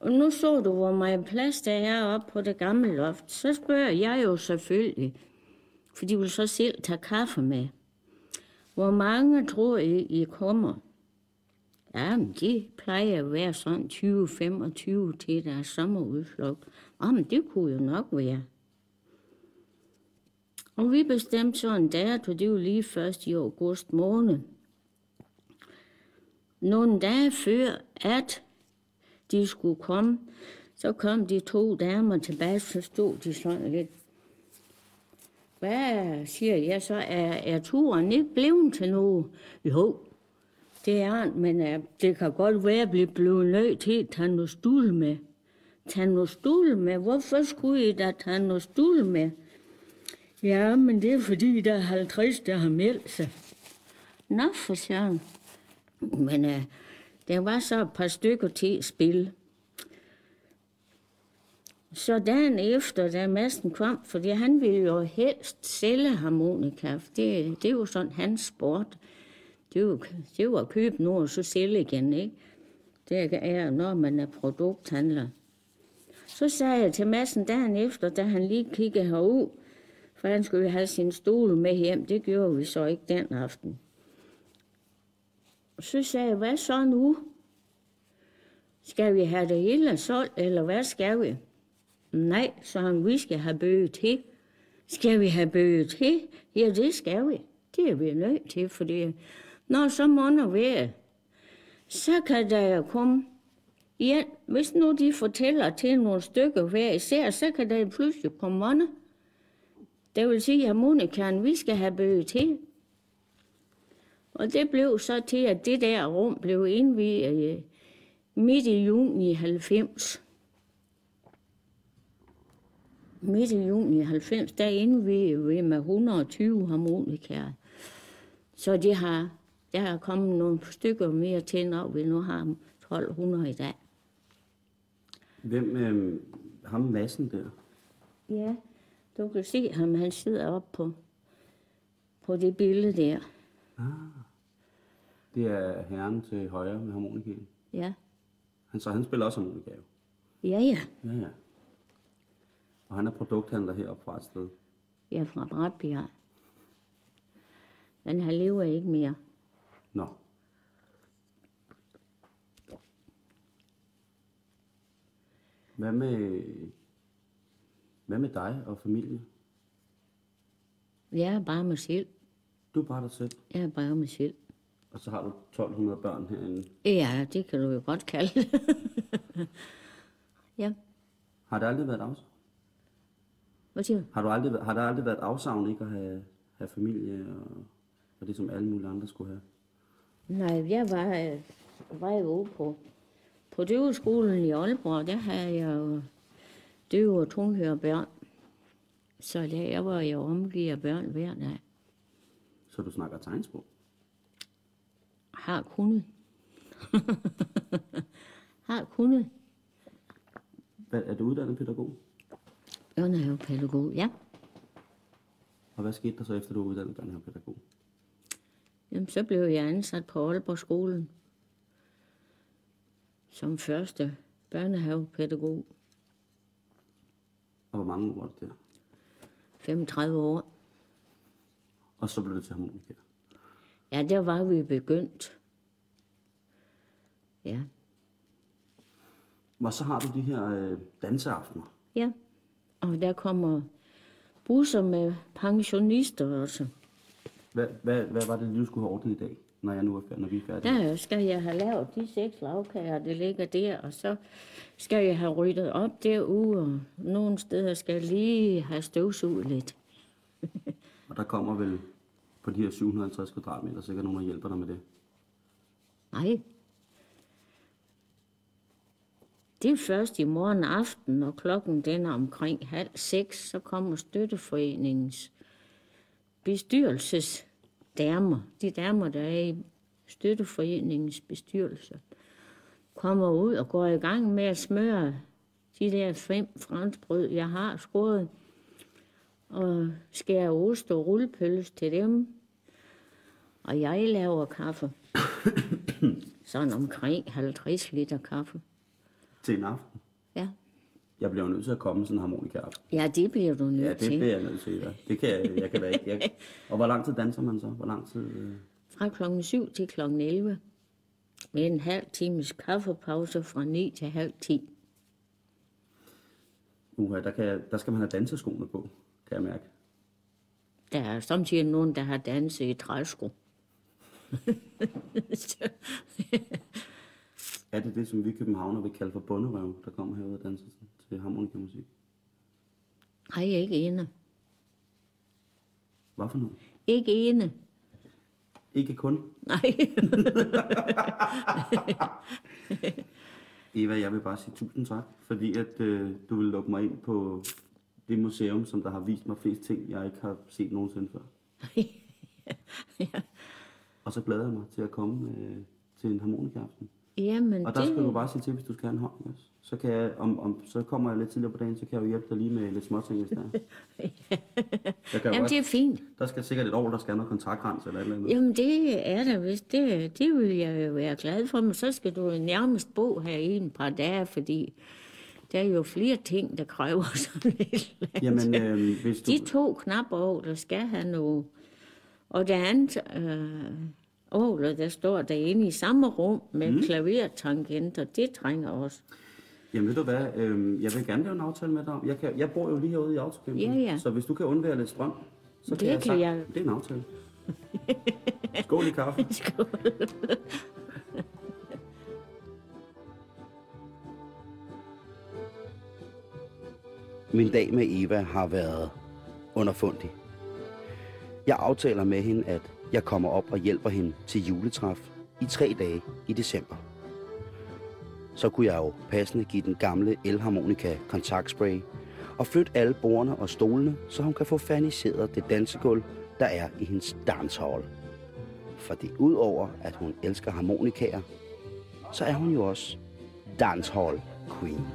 Og nu så du, hvor meget plads der er oppe på det gamle loft. Så spørger jeg jo selvfølgelig, for de vil så selv tage kaffe med. Hvor mange tror I, I kommer? Jamen, de plejer at være sådan 20-25 til deres sommerudflugt. Jamen, det kunne jo nok være. Og vi bestemte så en dato, det var lige først i august måned. Nogle dage før, at de skulle komme, så kom de to damer tilbage, så stod de sådan lidt. Hvad siger jeg så? Er, er turen ikke blevet til noget? Jo, det er men uh, det kan godt være, at blive blevet nødt til at tage noget stol med. Tag noget stol med? Hvorfor skulle I da tage noget stol med? Ja, men det er fordi, der er 50, der har meldt sig. Nå, for søren. Men uh, der var så et par stykker til at spille. Så dagen efter, da Madsen kom, fordi han ville jo helst sælge harmonika, det, det var sådan hans sport det var, det var at købe noget og så sælge igen, ikke? Det er, når man er produkthandler. Så sagde jeg til Madsen dagen efter, da han lige kiggede herud, for han skulle have sin stol med hjem. Det gjorde vi så ikke den aften. Så sagde jeg, hvad så nu? Skal vi have det hele solgt, eller hvad skal vi? Nej, så han, vi skal have bøge til. Skal vi have bøge til? Ja, det skal vi. Det er vi nødt til, fordi når så måneder ved, så kan der jo komme Ja, hvis nu de fortæller til nogle stykker hver især, så kan der pludselig komme måneder. Det vil sige, at harmonikaen, vi skal have bøge til. Og det blev så til, at det der rum blev indviet øh, midt i juni 90. Midt i juni 90, der indviede vi med 120 harmonikaer. Så de har der er kommet nogle stykker mere til, når vi nu har 1200 i dag. Hvem, øh, ham massen der? Ja, du kan se ham, han sidder op på, på det billede der. Ah, det er herren til højre med harmonikaen. Ja. Han, så han spiller også harmonika jo. Ja, ja. Ja, ja. Og han er produkthandler heroppe fra et sted. Ja, fra Bratbjerg. Men han lever ikke mere. Nå. Hvad med, hvad med dig og familie? Jeg er bare mig selv. Du er bare dig selv, Jeg er bare mig selv. og så har du 1200 børn herinde. Ja, det kan du jo godt kalde det. <laughs> ja, Har det aldrig været et afsavn? Hvad siger du? Har, du aldrig, har der aldrig været et afsavn ikke at have, have familie og, og det, som alle mulige andre skulle have? Nej, jeg var, øh, var jo på, på døveskolen i Aalborg, der havde jeg jo døve og tunghøre børn. Så der, jeg var jo omgivet af børn hver dag. Så du snakker tegnsprog? Har kunnet. <laughs> har kunnet. Hvad, er du uddannet pædagog? Børnehavepædagog, ja. Og hvad skete der så efter, du var uddannet børnehavepædagog? Jamen, så blev jeg ansat på Aalborg skolen som første børnehavepædagog. Og hvor mange år var det der? 35 år. Og så blev det til harmonika. Ja, der var vi begyndt. Ja. Og så har du de her øh, danseaftener. Ja. Og der kommer busser med pensionister også. Hvad, hvad, hvad var det, du skulle have ordnet i dag, når, jeg nu er færdig, når vi er færdige? Der skal jeg have lavet de seks lavkager, der ligger der, og så skal jeg have ryddet op derude, og nogle steder skal jeg lige have støvsuget lidt. <laughs> Og der kommer vel på de her 750 kvadratmeter sikkert nogen, der hjælper dig med det. Nej. Det er først i morgen aften, når klokken den er omkring halv seks, så kommer støtteforeningens bestyrelsesdamer, de damer, der er i støtteforeningens bestyrelse, kommer ud og går i gang med at smøre de der fem franskbrød, jeg har skåret, og skærer ost og rullepølse til dem, og jeg laver kaffe. <coughs> Sådan omkring 50 liter kaffe. Til en aften. Ja. Jeg bliver nødt til at komme sådan en harmonika aften. Ja, det bliver du nødt Ja, det til. bliver jeg nødt til. Ja. Det kan jeg, jeg kan da ikke. Jeg, <laughs> og hvor lang tid danser man så? Hvor lang tid? Øh... Fra klokken 7 til klokken 11. Med en halv times kaffepause fra 9 til halv 10. Uha, der, kan der skal man have danseskoene på, kan jeg mærke. Der er samtidig nogen, der har danset i træsko. <laughs> Er det det, som vi københavner vil kalde for bunderøv, der kommer herud og danser til- harmonikamusik? Nej, ikke ene. Hvad for noget? Ikke ene. Ikke kun. Nej. <laughs> Eva, jeg vil bare sige tusind tak, fordi at øh, du vil lukke mig ind på det museum, som der har vist mig flest ting, jeg ikke har set nogensinde før. <laughs> Og så glæder jeg mig til at komme øh, til en harmonikaaften. Jamen, Og der skal du det... bare sige til, hvis du skal have en hånd. Også. Så, kan jeg, om, om, så kommer jeg lidt tidligere på dagen, så kan jeg jo hjælpe dig lige med lidt småting, hvis der er. <laughs> Jo Jamen, godt, det er fint. Der skal sikkert et år, der skal noget kontaktrens eller et eller andet. Jamen, det er der vist. Det, det vil jeg jo være glad for, men så skal du nærmest bo her i en par dage, fordi der er jo flere ting, der kræver <laughs> sådan et eller andet. Jamen, øh, hvis du... De to knapper, der skal have noget. Og det andet øh, åler, der står derinde i samme rum med mm. klavertangenter, det trænger også. Jamen ved du hvad, øh, jeg vil gerne lave en aftale med dig. om- Jeg, kan, jeg bor jo lige herude i autocampen, Ja, ja. så hvis du kan undvære lidt strøm, så kan Det jeg, kan sagt, jeg. Det er en aftale. Skål i kaffe. <laughs> Skål. Min dag med Eva har været underfundig. Jeg aftaler med hende, at jeg kommer op og hjælper hende til juletræf i tre dage i december. Så kunne jeg jo passende give den gamle elharmonika kontaktspray og flytte alle bordene og stolene, så hun kan få faniseret det dansegulv, der er i hendes dancehall. Fordi udover at hun elsker harmonikaer, så er hun jo også dancehall queen.